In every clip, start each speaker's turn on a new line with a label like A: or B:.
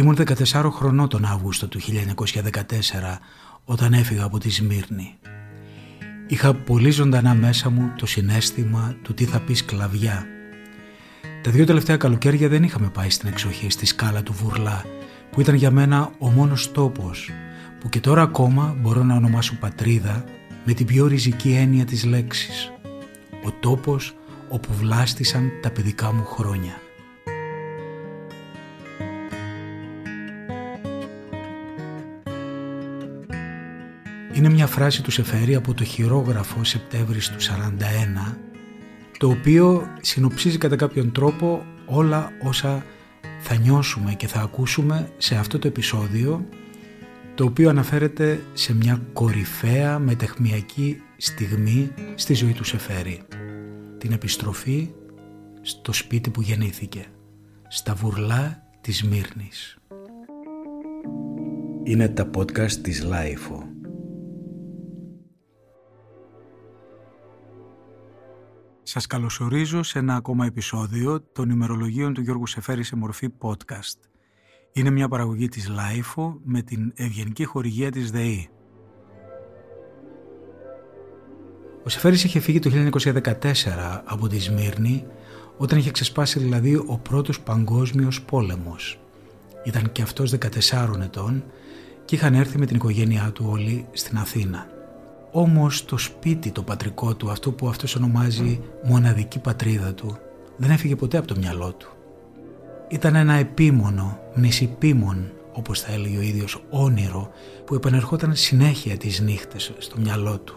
A: Ήμουν 14 χρονών τον Αύγουστο του 1914 όταν έφυγα από τη Σμύρνη. Είχα πολύ ζωντανά μέσα μου το συνέστημα του τι θα πεις σκλαβιά. Τα δύο τελευταία καλοκαίρια δεν είχαμε πάει στην εξοχή στη σκάλα του Βουρλά που ήταν για μένα ο μόνος τόπος που και τώρα ακόμα μπορώ να ονομάσω πατρίδα με την πιο ριζική έννοια της λέξης. Ο τόπος όπου βλάστησαν τα παιδικά μου χρόνια. Είναι μια φράση του Σεφέρη από το χειρόγραφο Σεπτέμβρης του 41 το οποίο συνοψίζει κατά κάποιον τρόπο όλα όσα θα νιώσουμε και θα ακούσουμε σε αυτό το επεισόδιο το οποίο αναφέρεται σε μια κορυφαία μετεχμιακή στιγμή στη ζωή του Σεφέρη. Την επιστροφή στο σπίτι που γεννήθηκε, στα βουρλά της Μύρνης. Είναι τα podcast της LiFO. Σας καλωσορίζω σε ένα ακόμα επεισόδιο των ημερολογίων του Γιώργου Σεφέρη σε μορφή podcast. Είναι μια παραγωγή της LiFO με την ευγενική χορηγία της ΔΕΗ. Ο Σεφέρης είχε φύγει το 1914 από τη Σμύρνη όταν είχε ξεσπάσει δηλαδή ο πρώτος παγκόσμιος πόλεμος. Ήταν και αυτός 14 ετών και είχαν έρθει με την οικογένειά του όλοι στην Αθήνα. Όμως το σπίτι το πατρικό του, αυτό που αυτός ονομάζει μοναδική πατρίδα του, δεν έφυγε ποτέ από το μυαλό του. Ήταν ένα επίμονο, μνησιπίμον, όπως θα έλεγε ο ίδιος, όνειρο που επανερχόταν συνέχεια τις νύχτες στο μυαλό του.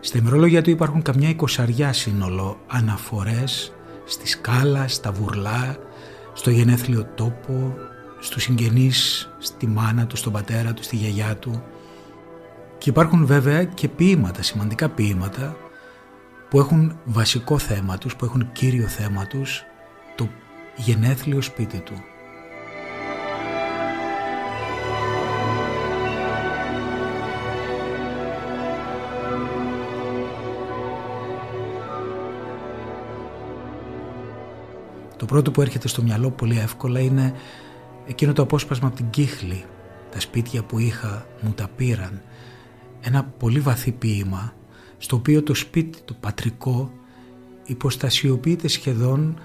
A: Στα ημερολόγια του υπάρχουν καμιά εικοσαριά σύνολο αναφορές στη σκάλα, στα βουρλά, στο γενέθλιο τόπο, στους συγγενείς, στη μάνα του, στον πατέρα του, στη γιαγιά του, και υπάρχουν βέβαια και ποίηματα, σημαντικά ποίηματα που έχουν βασικό θέμα τους, που έχουν κύριο θέμα τους το γενέθλιο σπίτι του. Το πρώτο που έρχεται στο μυαλό πολύ εύκολα είναι εκείνο το απόσπασμα από την Κύχλη. Τα σπίτια που είχα μου τα πήραν ένα πολύ βαθύ ποίημα στο οποίο το σπίτι το πατρικό υποστασιοποιείται σχεδόν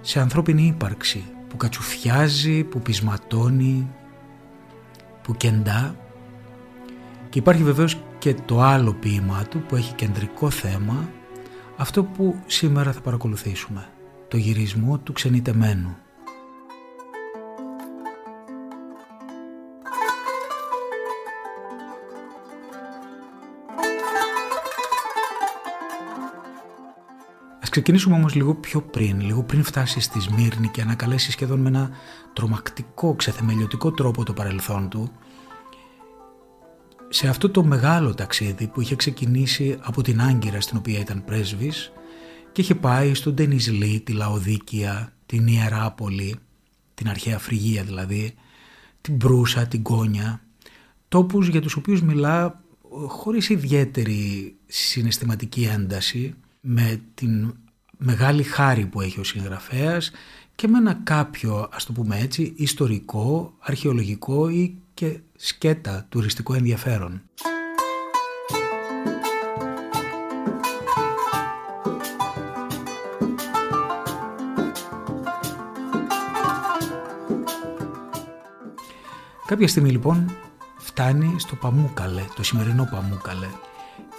A: σε ανθρώπινη ύπαρξη που κατσουφιάζει, που πισματώνει, που κεντά. Και υπάρχει βεβαίως και το άλλο ποίημά του που έχει κεντρικό θέμα αυτό που σήμερα θα παρακολουθήσουμε το γυρισμό του ξενιτεμένου ξεκινήσουμε όμως λίγο πιο πριν, λίγο πριν φτάσεις στη Σμύρνη και ανακαλέσεις σχεδόν με ένα τρομακτικό, ξεθεμελιωτικό τρόπο το παρελθόν του, σε αυτό το μεγάλο ταξίδι που είχε ξεκινήσει από την Άγκυρα στην οποία ήταν πρέσβης και είχε πάει στον Τενισλή, τη Λαοδίκια, την Ιεράπολη, την αρχαία Φρυγία δηλαδή, την Προύσα, την Κόνια, τόπους για τους οποίους μιλά χωρίς ιδιαίτερη συναισθηματική ένταση, με την μεγάλη χάρη που έχει ο συγγραφέας και με ένα κάποιο, ας το πούμε έτσι, ιστορικό, αρχαιολογικό ή και σκέτα τουριστικό ενδιαφέρον. Κάποια στιγμή λοιπόν φτάνει στο Παμούκαλε, το σημερινό Παμούκαλε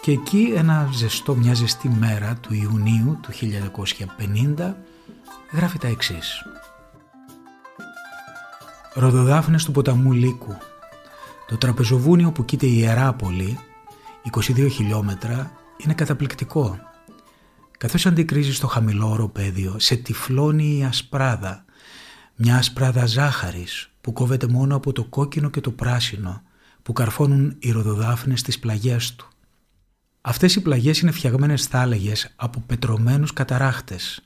A: και εκεί ένα ζεστό, μια ζεστή μέρα του Ιουνίου του 1950 γράφει τα εξής. Ροδοδάφνες του ποταμού Λύκου. Το τραπεζοβούνιο που κείται η Ιεράπολη, 22 χιλιόμετρα, είναι καταπληκτικό. Καθώς αντικρίζει στο χαμηλό οροπέδιο, σε τυφλώνει η ασπράδα, μια ασπράδα ζάχαρης που κόβεται μόνο από το κόκκινο και το πράσινο που καρφώνουν οι ροδοδάφνες στις πλαγιές του. Αυτές οι πλαγιές είναι φτιαγμένες θάλαγες από πετρωμένους καταράχτες.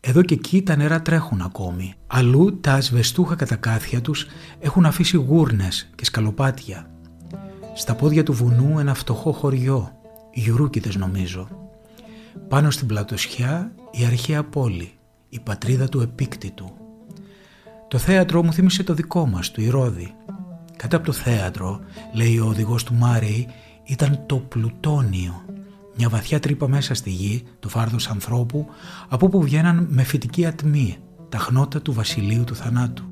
A: Εδώ και εκεί τα νερά τρέχουν ακόμη. Αλλού τα ασβεστούχα κατακάθια τους έχουν αφήσει γούρνες και σκαλοπάτια. Στα πόδια του βουνού ένα φτωχό χωριό, Γιουρούκηδες νομίζω. Πάνω στην πλατοσιά η αρχαία πόλη, η πατρίδα του επίκτητου. Το θέατρο μου θύμισε το δικό μας, του Ηρώδη. Κατά από το θέατρο, λέει ο οδηγός του Μάρι, ήταν το πλουτόνιο. Μια βαθιά τρύπα μέσα στη γη, το φάρδος ανθρώπου, από όπου βγαίναν με φυτική ατμή, τα χνότα του βασιλείου του θανάτου.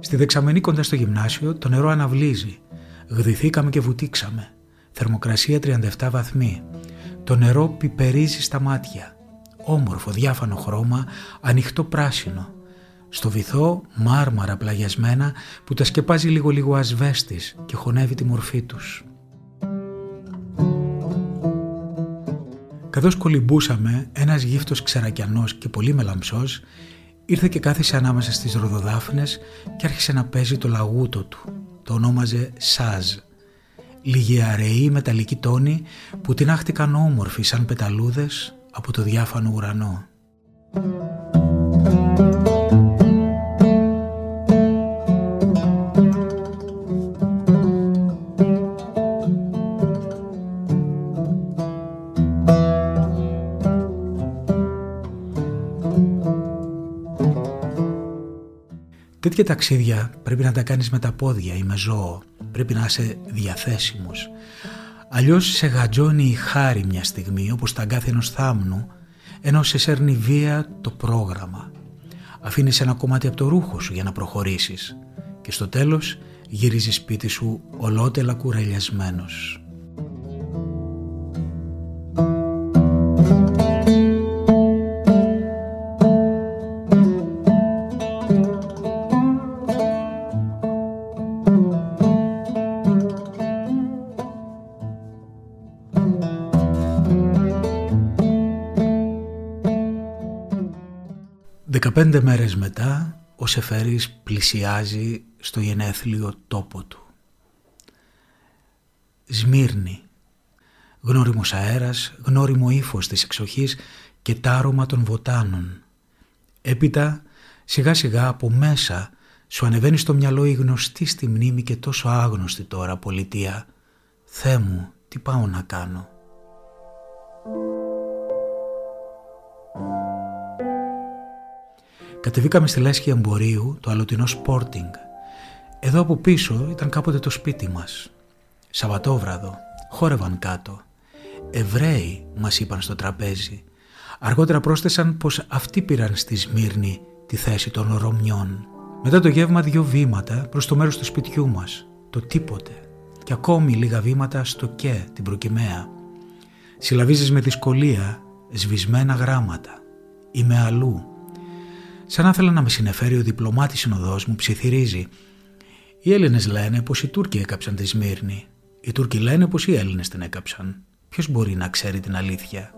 A: Στη δεξαμενή κοντά στο γυμνάσιο το νερό αναβλύζει. Γδυθήκαμε και βουτήξαμε. Θερμοκρασία 37 βαθμοί. Το νερό πιπερίζει στα μάτια. Όμορφο διάφανο χρώμα, ανοιχτό πράσινο. Στο βυθό μάρμαρα πλαγιασμένα που τα σκεπάζει λίγο λίγο ασβέστης και χωνεύει τη μορφή τους. Καθώς κολυμπούσαμε, ένας γύφτος ξερακιανός και πολύ μελαμψός ήρθε και κάθισε ανάμεσα στις ροδοδάφνες και άρχισε να παίζει το λαγούτο του. Το ονόμαζε «Σάζ». Λίγοι αραιοί μεταλλικοί τόνοι που την άχτηκαν όμορφοι σαν πεταλούδες από το διάφανο ουρανό. Τέτοια ταξίδια πρέπει να τα κάνεις με τα πόδια ή με ζώο. Πρέπει να είσαι διαθέσιμος. Αλλιώς σε γατζώνει η χάρη μια στιγμή όπως τα αγκάθι ενός θάμνου ενώ σε σέρνει βία το πρόγραμμα. Αφήνεις ένα κομμάτι από το ρούχο σου για να προχωρήσεις και στο τέλος γυρίζεις σπίτι σου ολότελα κουρελιασμένος. 15 μέρες μετά ο Σεφέρης πλησιάζει στο γενέθλιο τόπο του. Σμύρνη. Γνώριμος αέρας, γνώριμο ύφος της εξοχής και τάρωμα των βοτάνων. Έπειτα σιγά σιγά από μέσα σου ανεβαίνει στο μυαλό η γνωστή στη μνήμη και τόσο άγνωστη τώρα πολιτεία. Θεέ μου, τι πάω να κάνω. Κατεβήκαμε στη λέσχη εμπορίου, το αλωτινό Sporting. Εδώ από πίσω ήταν κάποτε το σπίτι μας. Σαββατόβραδο, χόρευαν κάτω. Εβραίοι μας είπαν στο τραπέζι. Αργότερα πρόσθεσαν πως αυτοί πήραν στη Σμύρνη τη θέση των Ρωμιών. Μετά το γεύμα δύο βήματα προς το μέρος του σπιτιού μας. Το τίποτε. Και ακόμη λίγα βήματα στο και την προκυμαία. Συλλαβίζεις με δυσκολία σβησμένα γράμματα. Είμαι αλλού Σαν να ήθελα να με συνεφέρει ο διπλωμάτης συνοδός μου ψιθυρίζει. Οι Έλληνες λένε πως οι Τούρκοι έκαψαν τη Σμύρνη. Οι Τούρκοι λένε πως οι Έλληνες την έκαψαν. Ποιος μπορεί να ξέρει την αλήθεια;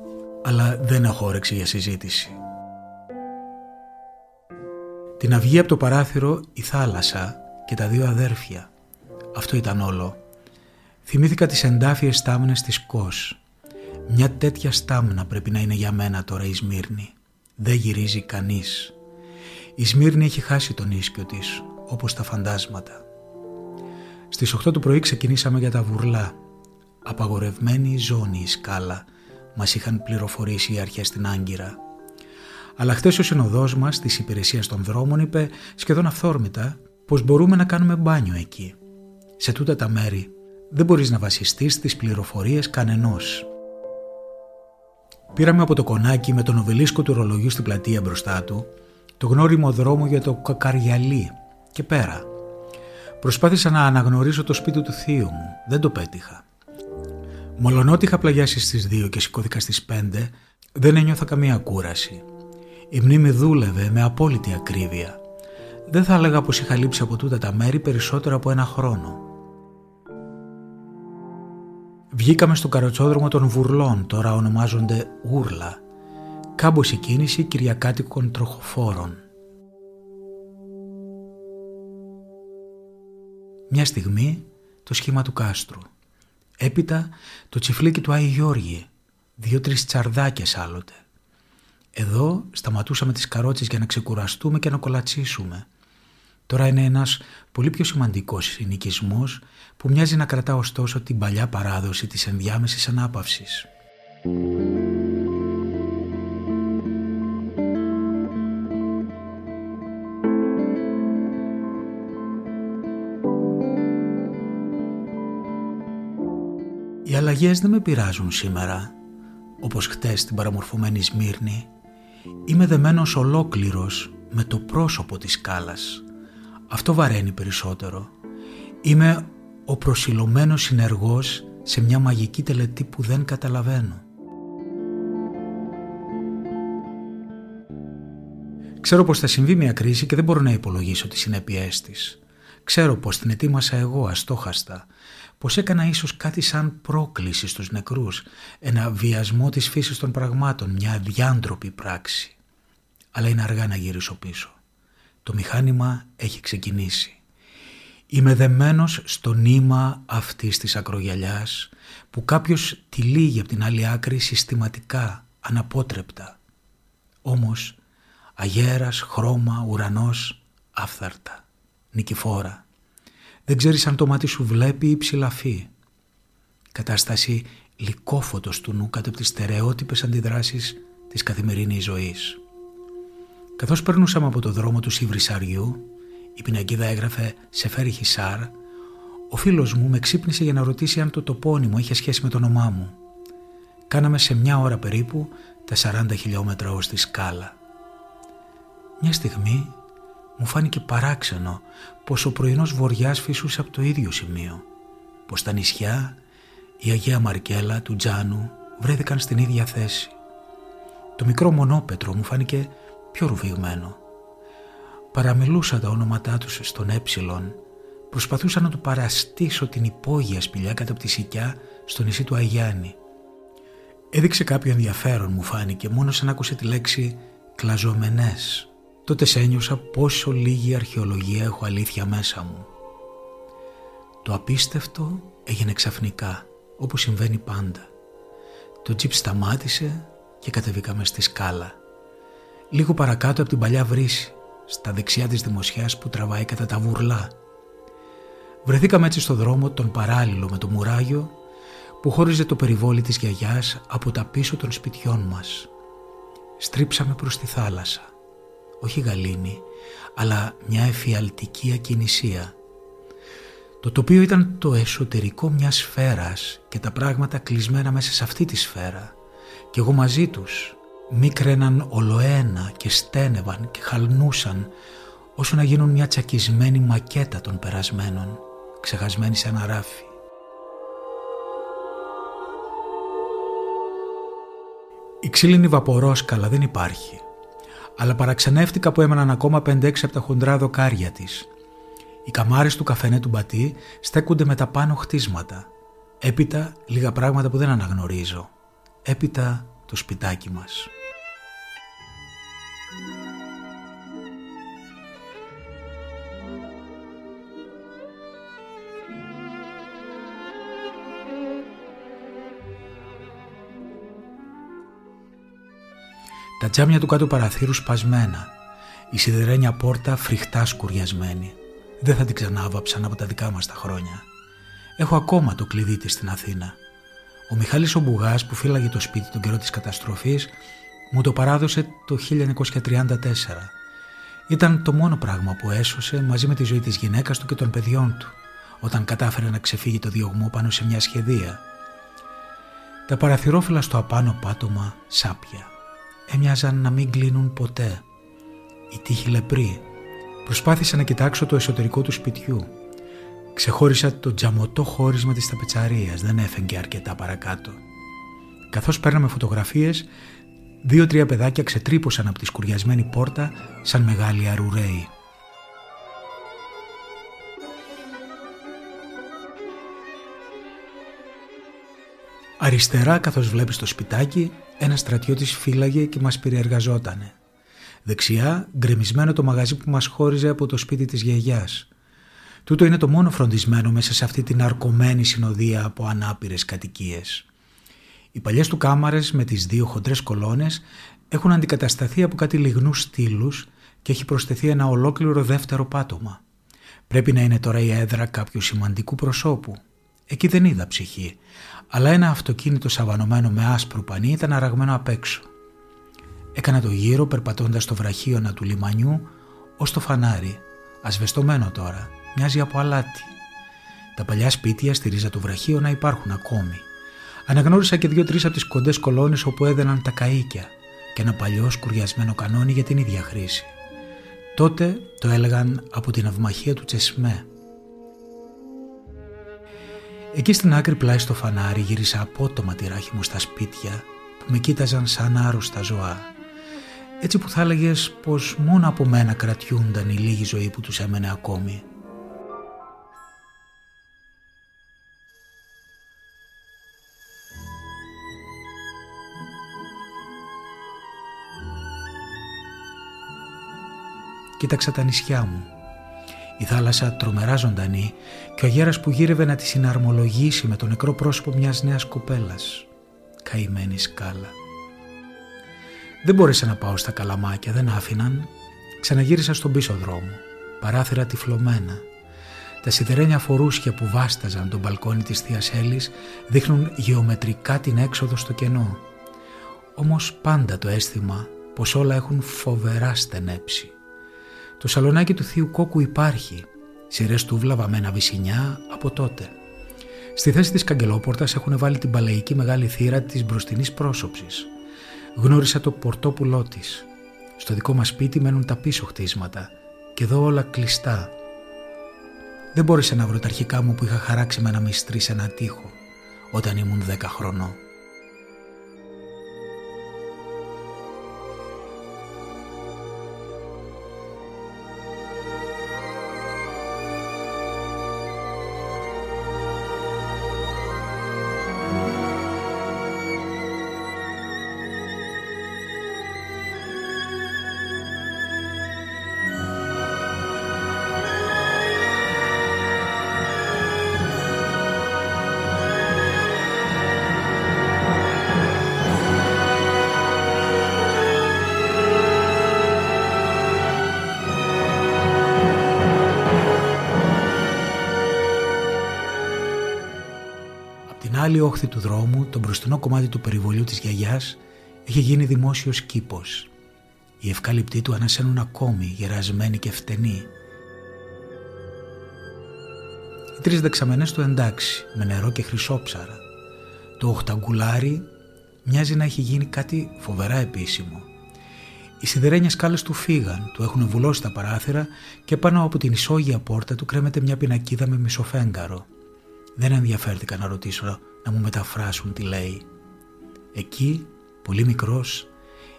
A: Αλλά δεν έχω όρεξη για συζήτηση. Την αυγή από το παράθυρο η θάλασσα και τα δύο αδέρφια. Αυτό ήταν όλο. Θυμήθηκα τις εντάφιες στάμνες της Κος. Μια τέτοια στάμνα πρέπει να είναι για μένα τώρα η Σμύρνη. Δεν γυρίζει κανείς. Η Σμύρνη έχει χάσει τον ίσκιο της, όπως τα φαντάσματα. Στις 8 του πρωί ξεκινήσαμε για τα βουρλά. Απαγορευμένη ζώνη η σκάλα, μας είχαν πληροφορήσει οι αρχές στην Άγκυρα. Αλλά χτες ο συνοδός μας της υπηρεσίας των δρόμων είπε σχεδόν αυθόρμητα πως μπορούμε να κάνουμε μπάνιο εκεί. Σε τούτα τα μέρη δεν μπορείς να βασιστείς στις πληροφορίες κανενός. Πήραμε από το κονάκι με τον οβελίσκο του ρολογιού στην πλατεία μπροστά του το γνώριμο δρόμο για το Κακαριαλί και πέρα. Προσπάθησα να αναγνωρίσω το σπίτι του θείου μου. Δεν το πέτυχα. Μολονότι είχα πλαγιάσει στις 2 και σηκώθηκα στις 5, δεν ένιωθα καμία κούραση. Η μνήμη δούλευε με απόλυτη ακρίβεια. Δεν θα έλεγα πως είχα λείψει από τούτα τα μέρη περισσότερο από ένα χρόνο. Βγήκαμε στο καροτσόδρομο των Βουρλών, τώρα ονομάζονται Ούρλα, κάμποση κίνηση κυριακάτικων τροχοφόρων. Μια στιγμή το σχήμα του κάστρου. Έπειτα το τσιφλίκι του Άι Γιώργη, δύο-τρεις τσαρδάκες άλλοτε. Εδώ σταματούσαμε τις καρότσες για να ξεκουραστούμε και να κολατσίσουμε. Τώρα είναι ένας πολύ πιο σημαντικός συνοικισμός που μοιάζει να κρατά ωστόσο την παλιά παράδοση της ενδιάμεσης ανάπαυσης. Αλλαγές δεν με πειράζουν σήμερα, όπως χτες στην παραμορφωμένη Σμύρνη. Είμαι δεμένος ολόκληρος με το πρόσωπο της σκάλας. Αυτό βαραίνει περισσότερο. Είμαι ο προσιλωμένος συνεργός σε μια μαγική τελετή που δεν καταλαβαίνω. Ξέρω πως θα συμβεί μια κρίση και δεν μπορώ να υπολογίσω τις συνέπειές της. Ξέρω πως την ετοίμασα εγώ αστόχαστα, πως έκανα ίσως κάτι σαν πρόκληση στους νεκρούς, ένα βιασμό της φύσης των πραγμάτων, μια διάντροπη πράξη. Αλλά είναι αργά να γυρίσω πίσω. Το μηχάνημα έχει ξεκινήσει. Είμαι δεμένος στο νήμα αυτής της ακρογιαλιάς που κάποιος τυλίγει από την άλλη άκρη συστηματικά, αναπότρεπτα. Όμως αγέρας, χρώμα, ουρανός, άφθαρτα, νικηφόρα. Δεν ξέρεις αν το μάτι σου βλέπει ή ψηλαφεί. Κατάσταση λυκόφωτος του νου κάτω από τις στερεότυπες αντιδράσεις της καθημερινής ζωής. Καθώς περνούσαμε από το δρόμο του Σιβρισαριού, η πινακίδα έγραφε «Σε φέρει Χισάρ», ο φίλος μου με ξύπνησε για να ρωτήσει αν το τοπόνιμο είχε σχέση με το όνομά μου. Κάναμε σε μια ώρα περίπου τα 40 χιλιόμετρα ως τη σκάλα. Μια στιγμή μου φάνηκε παράξενο πως ο πρωινός βοριάς φυσούσε από το ίδιο σημείο, πως τα νησιά, η Αγία Μαρκέλα του Τζάνου βρέθηκαν στην ίδια θέση. Το μικρό μονόπετρο μου φάνηκε πιο ρουβηγμένο. Παραμιλούσα τα ονόματά τους στον έψιλον, προσπαθούσα να του παραστήσω την υπόγεια σπηλιά κάτω από τη σικιά στο νησί του Αγιάννη. Έδειξε κάποιο ενδιαφέρον μου φάνηκε μόνο σαν άκουσε τη λέξη «κλαζομενές» τότε ένιωσα πόσο λίγη αρχαιολογία έχω αλήθεια μέσα μου. Το απίστευτο έγινε ξαφνικά, όπως συμβαίνει πάντα. Το τζιπ σταμάτησε και κατεβήκαμε στη σκάλα. Λίγο παρακάτω από την παλιά βρύση, στα δεξιά της δημοσιάς που τραβάει κατά τα βουρλά. Βρεθήκαμε έτσι στο δρόμο τον παράλληλο με το μουράγιο που χώριζε το περιβόλι της γιαγιάς από τα πίσω των σπιτιών μας. Στρίψαμε προς τη θάλασσα όχι γαλήνη, αλλά μια εφιαλτική ακινησία. Το τοπίο ήταν το εσωτερικό μιας σφαίρας και τα πράγματα κλεισμένα μέσα σε αυτή τη σφαίρα και εγώ μαζί τους μίκραιναν ολοένα και στένευαν και χαλνούσαν όσο να γίνουν μια τσακισμένη μακέτα των περασμένων, ξεχασμένη σε ένα ράφι. Η ξύλινη βαπορόσκαλα δεν υπάρχει αλλά παραξενεύτηκα που έμεναν ακόμα 5-6 από τα χοντρά δοκάρια της. Οι καμάρες του καφενέ του μπατί στέκονται με τα πάνω χτίσματα. Έπειτα λίγα πράγματα που δεν αναγνωρίζω. Έπειτα το σπιτάκι μας. Τα τζάμια του κάτω παραθύρου σπασμένα. Η σιδερένια πόρτα φρικτά σκουριασμένη. Δεν θα την ξανάβαψαν από τα δικά μας τα χρόνια. Έχω ακόμα το κλειδί της στην Αθήνα. Ο Μιχάλης ο Μπουγάς που φύλαγε το σπίτι τον καιρό της καταστροφής μου το παράδοσε το 1934. Ήταν το μόνο πράγμα που έσωσε μαζί με τη ζωή της γυναίκας του και των παιδιών του όταν κατάφερε να ξεφύγει το διωγμό πάνω σε μια σχεδία. Τα παραθυρόφυλλα στο απάνω πάτωμα σάπια έμοιαζαν να μην κλείνουν ποτέ. Η τύχη λεπρή. Προσπάθησα να κοιτάξω το εσωτερικό του σπιτιού. Ξεχώρισα το τζαμωτό χώρισμα της ταπετσαρίας, δεν έφεγγε αρκετά παρακάτω. Καθώς παίρναμε φωτογραφίες, δύο-τρία παιδάκια ξετρύπωσαν από τη σκουριασμένη πόρτα σαν μεγάλοι αρουραίοι. Αριστερά καθώς βλέπεις το σπιτάκι ένα στρατιώτης φύλαγε και μας περιεργαζότανε. Δεξιά, γκρεμισμένο το μαγαζί που μας χώριζε από το σπίτι της γιαγιάς. Τούτο είναι το μόνο φροντισμένο μέσα σε αυτή την αρκωμένη συνοδεία από ανάπηρες κατοικίες. Οι παλιές του κάμαρες με τις δύο χοντρές κολόνες έχουν αντικατασταθεί από κάτι λιγνούς στήλους και έχει προσθεθεί ένα ολόκληρο δεύτερο πάτωμα. Πρέπει να είναι τώρα η έδρα κάποιου σημαντικού προσώπου. Εκεί δεν είδα ψυχή, αλλά ένα αυτοκίνητο σαβανωμένο με άσπρο πανί ήταν αραγμένο απ' έξω. Έκανα το γύρο περπατώντας το βραχίωνα του λιμανιού ως το φανάρι, ασβεστομένο τώρα, μοιάζει από αλάτι. Τα παλιά σπίτια στη ρίζα του βραχίωνα υπάρχουν ακόμη. Αναγνώρισα και δύο-τρει από τις κοντές κολόνες όπου έδαιναν τα καΐκια και ένα παλιό σκουριασμένο κανόνι για την ίδια χρήση. Τότε το έλεγαν από την αυμαχία του Τσεσμέ. Εκεί στην άκρη πλάι στο φανάρι γύρισα απότομα τη ράχη μου στα σπίτια που με κοίταζαν σαν άρρωστα ζωά. Έτσι που θα έλεγες πως μόνο από μένα κρατιούνταν η λίγη ζωή που τους έμενε ακόμη. Κοίταξα τα νησιά μου. Η θάλασσα τρομερά ζωντανή και ο γέρας που γύρευε να τη συναρμολογήσει με το νεκρό πρόσωπο μιας νέας κοπέλας. Καημένη σκάλα. Δεν μπόρεσα να πάω στα καλαμάκια, δεν άφηναν. Ξαναγύρισα στον πίσω δρόμο, παράθυρα τυφλωμένα. Τα σιδερένια φορούσια που βάσταζαν τον μπαλκόνι της Θείας Έλλης δείχνουν γεωμετρικά την έξοδο στο κενό. Όμως πάντα το αίσθημα πως όλα έχουν φοβερά στενέψει. Το σαλονάκι του θείου κόκκου υπάρχει, σειρές τούβλα βαμμένα βυσινιά από τότε. Στη θέση της καγκελόπορτας έχουν βάλει την παλαιική μεγάλη θύρα της μπροστινής πρόσωψης. Γνώρισα το πορτόπουλό της. Στο δικό μας σπίτι μένουν τα πίσω χτίσματα και εδώ όλα κλειστά. Δεν μπόρεσα να βρω τα αρχικά μου που είχα χαράξει με ένα μυστρή σε ένα τείχο όταν ήμουν δέκα χρονών. Όχθη του δρόμου, το μπροστινό κομμάτι του περιβολίου της γιαγιάς έχει γίνει δημόσιος κήπος. Οι ευκάλυπτοί του ανασένουν ακόμη, γερασμένοι και φτενοί. Οι τρεις δεξαμενές του εντάξει, με νερό και χρυσόψαρα. Το οχταγκουλάρι μοιάζει να έχει γίνει κάτι φοβερά επίσημο. Οι σιδερένιες σκάλες του φύγαν, του έχουν βουλώσει τα παράθυρα και πάνω από την ισόγεια πόρτα του κρέμεται μια πινακίδα με μισοφέγγαρο. Δεν ενδιαφέρθηκα να ρωτήσω να μου μεταφράσουν τι λέει. Εκεί, πολύ μικρός,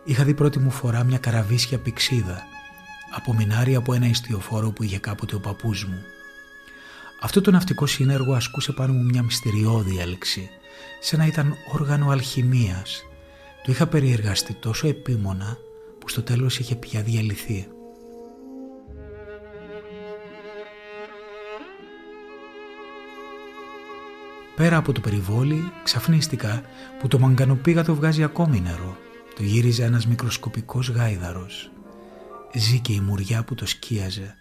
A: είχα δει πρώτη μου φορά μια καραβίσια πηξίδα, απομεινάρει από ένα ιστιοφόρο που είχε κάποτε ο παππούς μου. Αυτό το ναυτικό σύνεργο ασκούσε πάνω μου μια μυστηριώδη έλξη, σαν να ήταν όργανο αλχημίας. Το είχα περιεργαστεί τόσο επίμονα που στο τέλος είχε πια διαλυθεί. Πέρα από το περιβόλι, ξαφνίστηκα που το μαγκανοπήγατο βγάζει ακόμη νερό. Το γύριζε ένας μικροσκοπικός γάιδαρος. Ζει και η μουριά που το σκίαζε,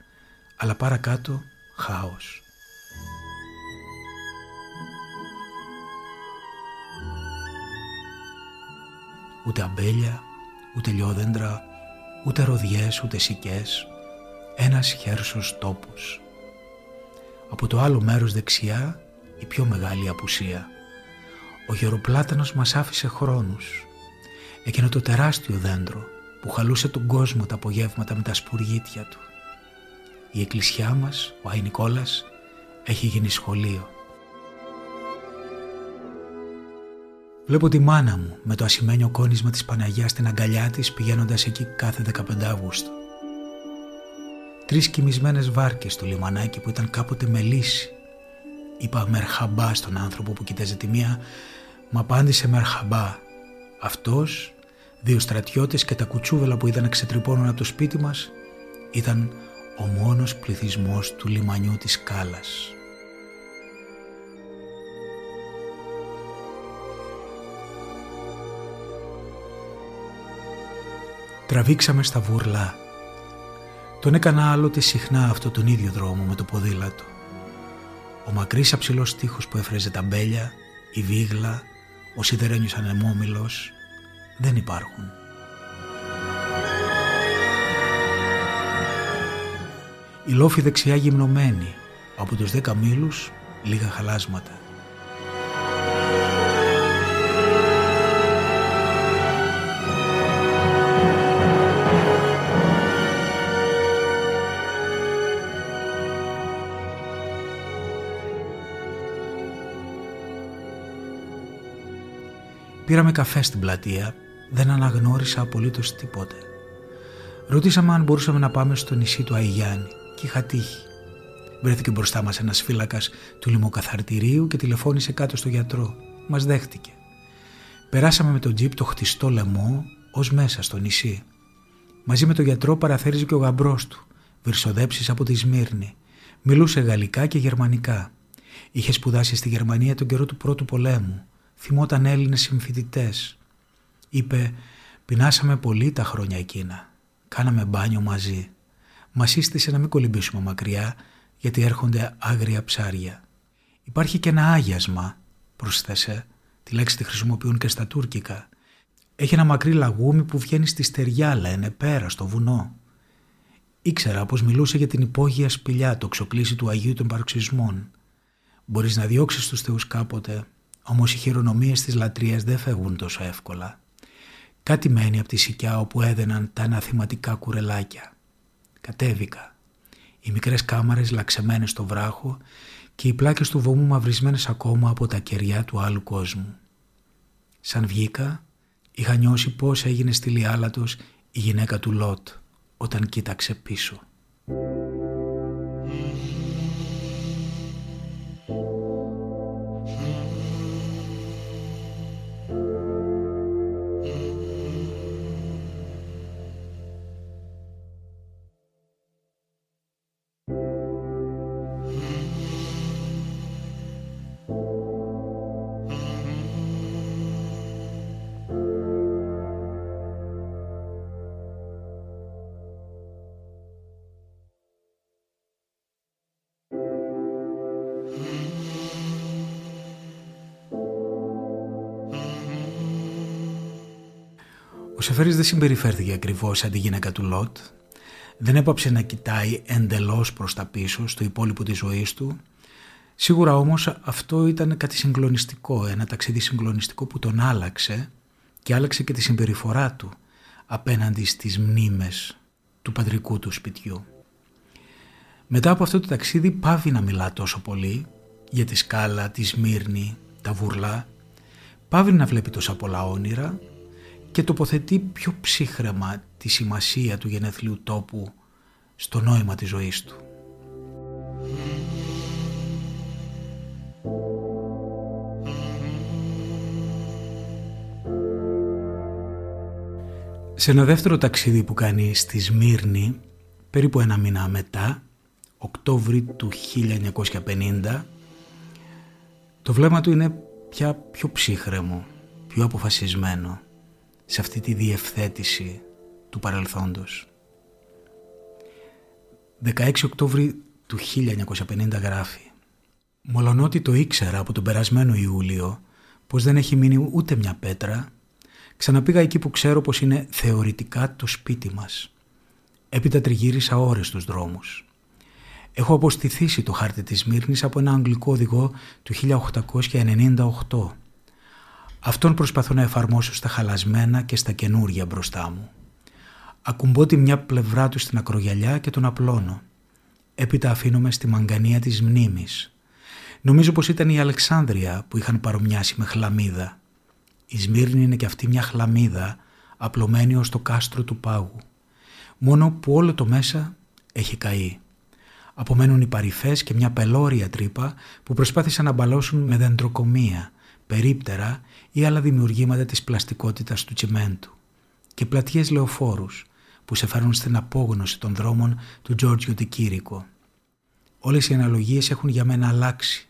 A: αλλά παρακάτω χάος. Ούτε αμπέλια, ούτε λιόδεντρα, ούτε ροδιές, ούτε σικές. Ένας χέρσος τόπος. Από το άλλο μέρος δεξιά η πιο μεγάλη απουσία. Ο γεροπλάτανος μας άφησε χρόνους. Εκείνο το τεράστιο δέντρο που χαλούσε τον κόσμο τα απογεύματα με τα σπουργίτια του. Η εκκλησιά μας, ο Άι Νικόλας, έχει γίνει σχολείο. Βλέπω τη μάνα μου με το ασημένιο κόνισμα της Παναγιάς στην αγκαλιά της πηγαίνοντας εκεί κάθε 15 Αυγούστου. Τρεις κοιμισμένες βάρκες στο λιμανάκι που ήταν κάποτε με λύση Είπα μερχαμπά στον άνθρωπο που κοίταζε τη μία, μου απάντησε μερχαμπά. Αυτός, δύο στρατιώτες και τα κουτσούβελα που είδαν να ξετρυπώνουν από το σπίτι μας, ήταν ο μόνος πληθυσμός του λιμανιού της Κάλας. Τραβήξαμε στα βουρλά. Τον έκανα άλλοτε συχνά αυτό τον ίδιο δρόμο με το ποδήλατο. Ο μακρύς αψηλός τείχος που έφρεζε τα μπέλια, η βίγλα, ο σιδερένιος ανεμόμυλος δεν υπάρχουν. Η λόφη δεξιά γυμνωμένη, από τους δέκα μήλους λίγα χαλάσματα. Πήραμε καφέ στην πλατεία, δεν αναγνώρισα απολύτως τίποτε. Ρωτήσαμε αν μπορούσαμε να πάμε στο νησί του Αϊγιάννη και είχα τύχει. Βρέθηκε μπροστά μας ένας φύλακας του λιμοκαθαρτηρίου και τηλεφώνησε κάτω στο γιατρό. Μας δέχτηκε. Περάσαμε με τον τζιπ το χτιστό λαιμό ως μέσα στο νησί. Μαζί με τον γιατρό παραθέριζε και ο γαμπρός του, βυρσοδέψεις από τη Σμύρνη. Μιλούσε γαλλικά και γερμανικά. Είχε σπουδάσει στη Γερμανία τον καιρό του πρώτου πολέμου. Θυμόταν Έλληνες συμφοιτητές. Είπε «Πεινάσαμε πολύ τα χρόνια εκείνα. Κάναμε μπάνιο μαζί. Μας σύστησε να μην κολυμπήσουμε μακριά γιατί έρχονται άγρια ψάρια. Υπάρχει και ένα άγιασμα, προσθέσε. Τη λέξη τη χρησιμοποιούν και στα τουρκικά. Έχει ένα μακρύ λαγούμι που βγαίνει στη στεριά, λένε, πέρα στο βουνό. Ήξερα πως μιλούσε για την υπόγεια σπηλιά, το ξοκλήσι του Αγίου των Παροξισμών. Μπορείς να διώξεις τους θεούς κάποτε, όμως οι χειρονομίες της λατρείας δεν φεύγουν τόσο εύκολα. Κάτι μένει από τη σικιά όπου έδαιναν τα αναθηματικά κουρελάκια. Κατέβηκα. Οι μικρές κάμαρες λαξεμένες στο βράχο και οι πλάκες του βωμού μαυρισμένες ακόμα από τα κεριά του άλλου κόσμου. Σαν βγήκα, είχα νιώσει πώς έγινε στη Λιάλατος η γυναίκα του Λότ όταν κοίταξε πίσω. Ο Σεφέρης δεν συμπεριφέρθηκε ακριβώς σαν τη γυναίκα του Λότ. Δεν έπαψε να κοιτάει εντελώς προς τα πίσω στο υπόλοιπο της ζωής του. Σίγουρα όμως αυτό ήταν κάτι συγκλονιστικό, ένα ταξίδι συγκλονιστικό που τον άλλαξε και άλλαξε και τη συμπεριφορά του απέναντι στις μνήμες του πατρικού του σπιτιού. Μετά από αυτό το ταξίδι πάβει να μιλά τόσο πολύ για τη σκάλα, τη Σμύρνη, τα βουρλά. Πάβει να βλέπει τόσα πολλά όνειρα και τοποθετεί πιο ψύχρεμα τη σημασία του γενεθλίου τόπου στο νόημα της ζωής του. Σε ένα δεύτερο ταξίδι που κάνει στη Σμύρνη, περίπου ένα μήνα μετά, Οκτώβρη του 1950, το βλέμμα του είναι πια πιο ψύχρεμο, πιο αποφασισμένο σε αυτή τη διευθέτηση του παρελθόντος. 16 Οκτώβρη του 1950 γράφει «Μολονότι το ήξερα από τον περασμένο Ιούλιο πως δεν έχει μείνει ούτε μια πέτρα, ξαναπήγα εκεί που ξέρω πως είναι θεωρητικά το σπίτι μας. Έπειτα τριγύρισα ώρες στους δρόμους. Έχω αποστηθήσει το χάρτη της Μύρνης από ένα αγγλικό οδηγό του 1898 Αυτόν προσπαθώ να εφαρμόσω στα χαλασμένα και στα καινούρια μπροστά μου. Ακουμπώ τη μια πλευρά του στην ακρογιαλιά και τον απλώνω. Έπειτα αφήνομαι στη μαγκανία της μνήμης. Νομίζω πως ήταν η Αλεξάνδρεια που είχαν παρομοιάσει με χλαμίδα. Η Σμύρνη είναι και αυτή μια χλαμίδα απλωμένη ως το κάστρο του πάγου. Μόνο που όλο το μέσα έχει καεί. Απομένουν οι παρυφές και μια πελώρια τρύπα που προσπάθησαν να μπαλώσουν με δεντροκομεία περίπτερα ή άλλα δημιουργήματα της πλαστικότητας του τσιμέντου και πλατιές λεωφόρους που σε φέρουν στην απόγνωση των δρόμων του Τζόρτζιο Τικήρικο. Όλες οι αναλογίες έχουν για μένα αλλάξει.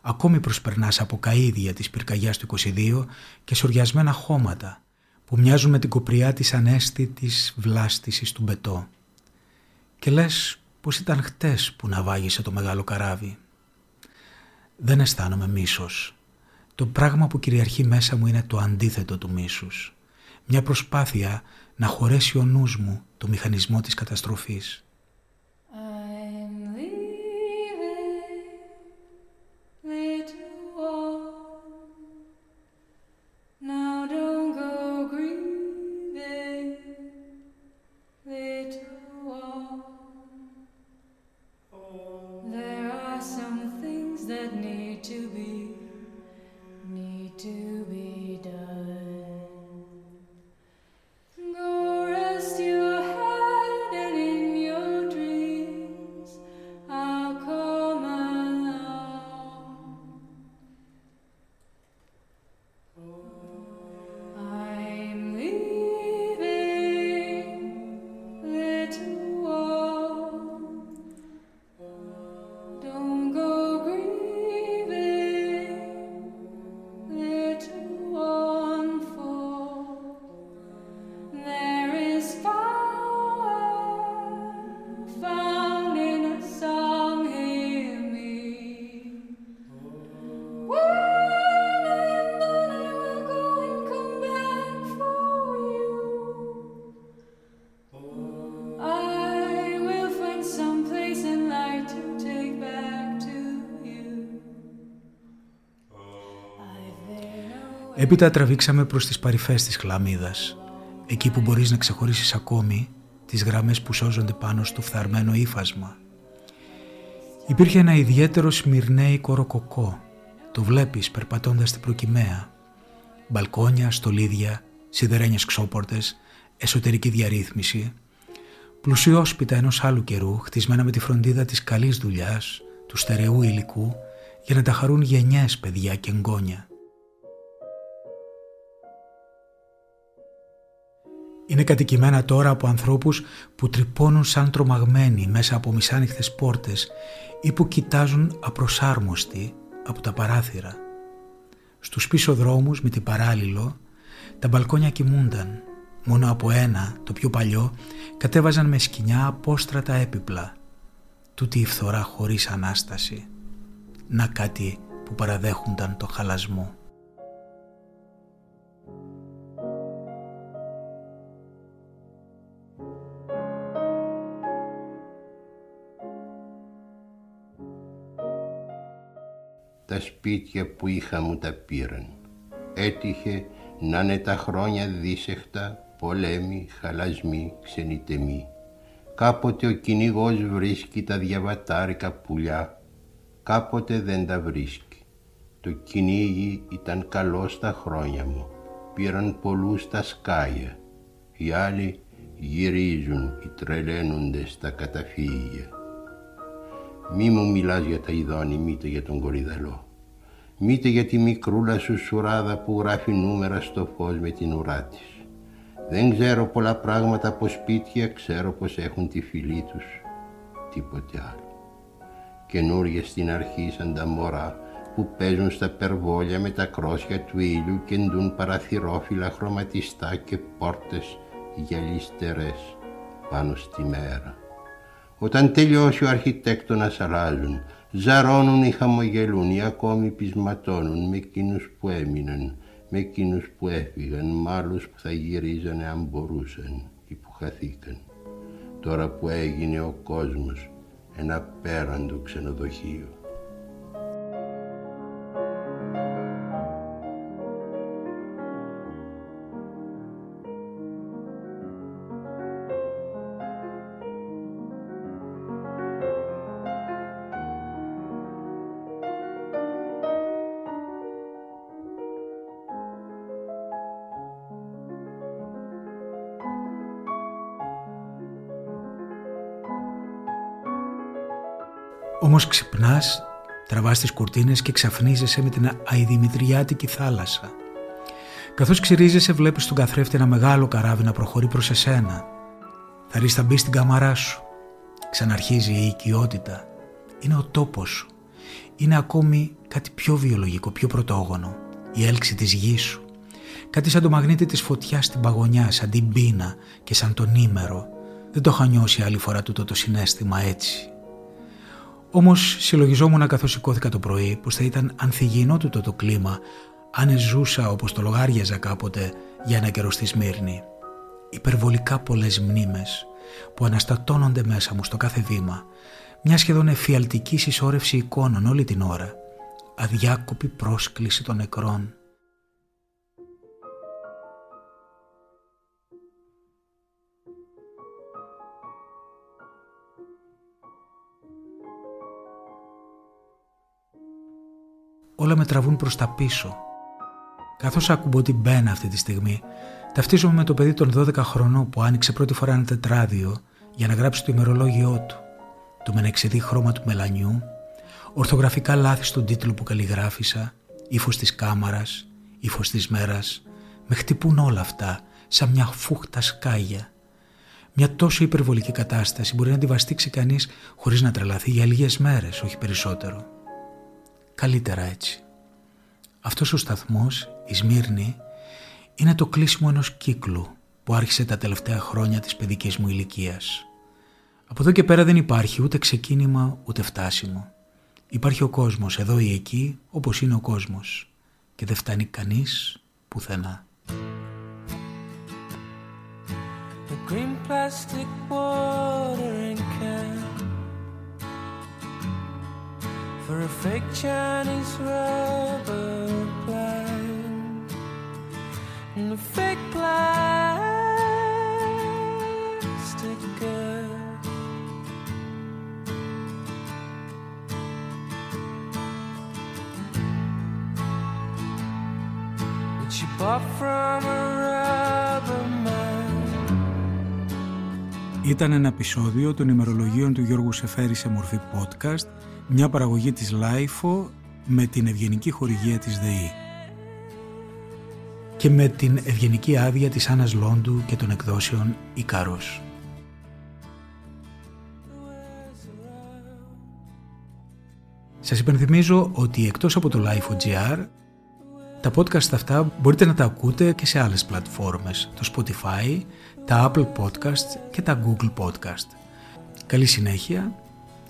A: Ακόμη προσπερνάς από καΐδια της πυρκαγιάς του 22 και σοριασμένα χώματα που μοιάζουν με την κοπριά της ανέστητης βλάστησης του μπετό. Και λες πως ήταν χτες που ναυάγησε το μεγάλο καράβι. Δεν αισθάνομαι μίσος το πράγμα που κυριαρχεί μέσα μου είναι το αντίθετο του μίσους. Μια προσπάθεια να χωρέσει ο νους μου το μηχανισμό της καταστροφής. Έπειτα τραβήξαμε προς τις παρυφές της χλαμίδας, εκεί που μπορείς να ξεχωρίσεις ακόμη τις γραμμές που σώζονται πάνω στο φθαρμένο ύφασμα. Υπήρχε ένα ιδιαίτερο σμυρνέικο ροκοκό, το βλέπεις περπατώντας στην προκυμαία. Μπαλκόνια, στολίδια, σιδερένιες ξόπορτες, εσωτερική διαρρύθμιση, πλουσιόσπιτα ενός άλλου καιρού, χτισμένα με τη φροντίδα της καλής δουλειάς, του στερεού υλικού, για να τα χαρούν γενιές παιδιά και εγγόνια. Είναι κατοικημένα τώρα από ανθρώπους που τρυπώνουν σαν τρομαγμένοι μέσα από μισάνυχτες πόρτες ή που κοιτάζουν απροσάρμοστοι από τα παράθυρα. Στους πίσω δρόμους με την παράλληλο τα μπαλκόνια κοιμούνταν. Μόνο από ένα, το πιο παλιό, κατέβαζαν με σκοινιά απόστρατα έπιπλα. Τούτη η φθορά χωρίς Ανάσταση. Να κάτι που παραδέχονταν το χαλασμό.
B: Τα σπίτια που είχα μου τα πήραν. Έτυχε να είναι τα χρόνια δίσεχτα, πολέμοι, χαλασμοί, ξενιτεμοί. Κάποτε ο κυνηγός βρίσκει τα διαβατάρικα πουλιά, κάποτε δεν τα βρίσκει. Το κυνήγι ήταν καλό στα χρόνια μου, πήραν πολλούς τα σκάια. Οι άλλοι γυρίζουν οι τρελαίνοντες στα καταφύγια. Μη μου μιλάς για τα ειδώνη, μήτε για τον κορυδαλό. Μήτε για τη μικρούλα σου σουράδα που γράφει νούμερα στο φως με την ουρά της. Δεν ξέρω πολλά πράγματα από σπίτια, ξέρω πως έχουν τη φυλή τους. Τίποτε άλλο. Καινούργια στην αρχή σαν τα μωρά που παίζουν στα περβόλια με τα κρόσια του ήλιου και ντουν παραθυρόφυλλα χρωματιστά και πόρτες γυαλιστερές πάνω στη μέρα. Όταν τελειώσει ο αρχιτέκτονας αλλάζουν, ζαρώνουν ή χαμογελούν ή ακόμη πεισματώνουν με εκείνους που έμειναν, με εκείνους που έφυγαν, με άλλους που θα γυρίζανε αν μπορούσαν ή που χαθήκαν. Τώρα που έγινε ο κόσμος ένα πέραντο ξενοδοχείο.
A: Όμως ξυπνάς, τραβάς τις κουρτίνες και ξαφνίζεσαι με την αηδημητριάτικη θάλασσα. Καθώς ξυρίζεσαι βλέπεις τον καθρέφτη ένα μεγάλο καράβι να προχωρεί προς εσένα. Θα ρεις θα μπεις στην καμαρά σου. Ξαναρχίζει η οικειότητα. Είναι ο τόπος σου. Είναι ακόμη κάτι πιο βιολογικό, πιο πρωτόγονο. Η έλξη της γης σου. Κάτι σαν το μαγνήτη της φωτιάς στην παγωνιά, σαν την πείνα και σαν τον ήμερο. Δεν το είχα νιώσει άλλη φορά τούτο το συνέστημα έτσι. Όμως συλλογιζόμουν καθώς σηκώθηκα το πρωί πως θα ήταν ανθυγιεινότατο το κλίμα αν ζούσα όπως το λογάριαζα κάποτε για ένα καιρό στη Σμύρνη. Υπερβολικά πολλές μνήμες που αναστατώνονται μέσα μου στο κάθε βήμα, μια σχεδόν εφιαλτική συσσόρευση εικόνων όλη την ώρα, αδιάκοπη πρόσκληση των νεκρών, όλα με τραβούν προς τα πίσω. Καθώς ακουμπώ την μπένα αυτή τη στιγμή, ταυτίζομαι με το παιδί των 12 χρονών που άνοιξε πρώτη φορά ένα τετράδιο για να γράψει το ημερολόγιό του. Το μενεξεδί χρώμα του μελανιού, ορθογραφικά λάθη στον τίτλο που καλλιγράφησα, ύφος της κάμαρας, ύφος της μέρας, με χτυπούν όλα αυτά σαν μια φούχτα σκάγια. Μια τόσο υπερβολική κατάσταση μπορεί να τη βαστίξει κανείς χωρίς να τρελαθεί για λίγες μέρες, όχι περισσότερο. Καλύτερα έτσι. Αυτός ο σταθμός, η Σμύρνη, είναι το κλείσιμο ενός κύκλου που άρχισε τα τελευταία χρόνια της παιδικής μου ηλικίας. Από εδώ και πέρα δεν υπάρχει ούτε ξεκίνημα ούτε φτάσιμο. Υπάρχει ο κόσμος εδώ ή εκεί όπως είναι ο κόσμος και δεν φτάνει κανείς πουθενά. The green plastic for a fake Chinese rubber plant. Ήταν ένα επεισόδιο των ημερολογίων του Γιώργου Σεφέρη σε μορφή podcast, μια παραγωγή της LIFO με την ευγενική χορηγία της ΔΕΗ και με την ευγενική άδεια της Άννας Λόντου και των εκδόσεων Ικαρός. Σας υπενθυμίζω ότι εκτός από το LIFO.gr τα podcast αυτά μπορείτε να τα ακούτε και σε άλλες πλατφόρμες, το Spotify, τα Apple Podcasts και τα Google Podcast. Καλή συνέχεια,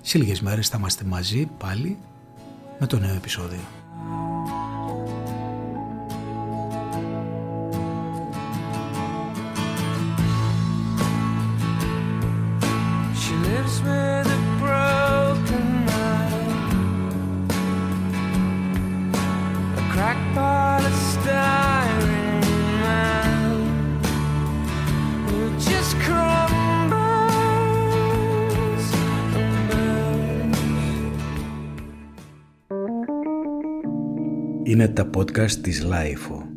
A: σε λίγες μέρες θα είμαστε μαζί πάλι με το νέο επεισόδιο. Τα podcast της Lifeo.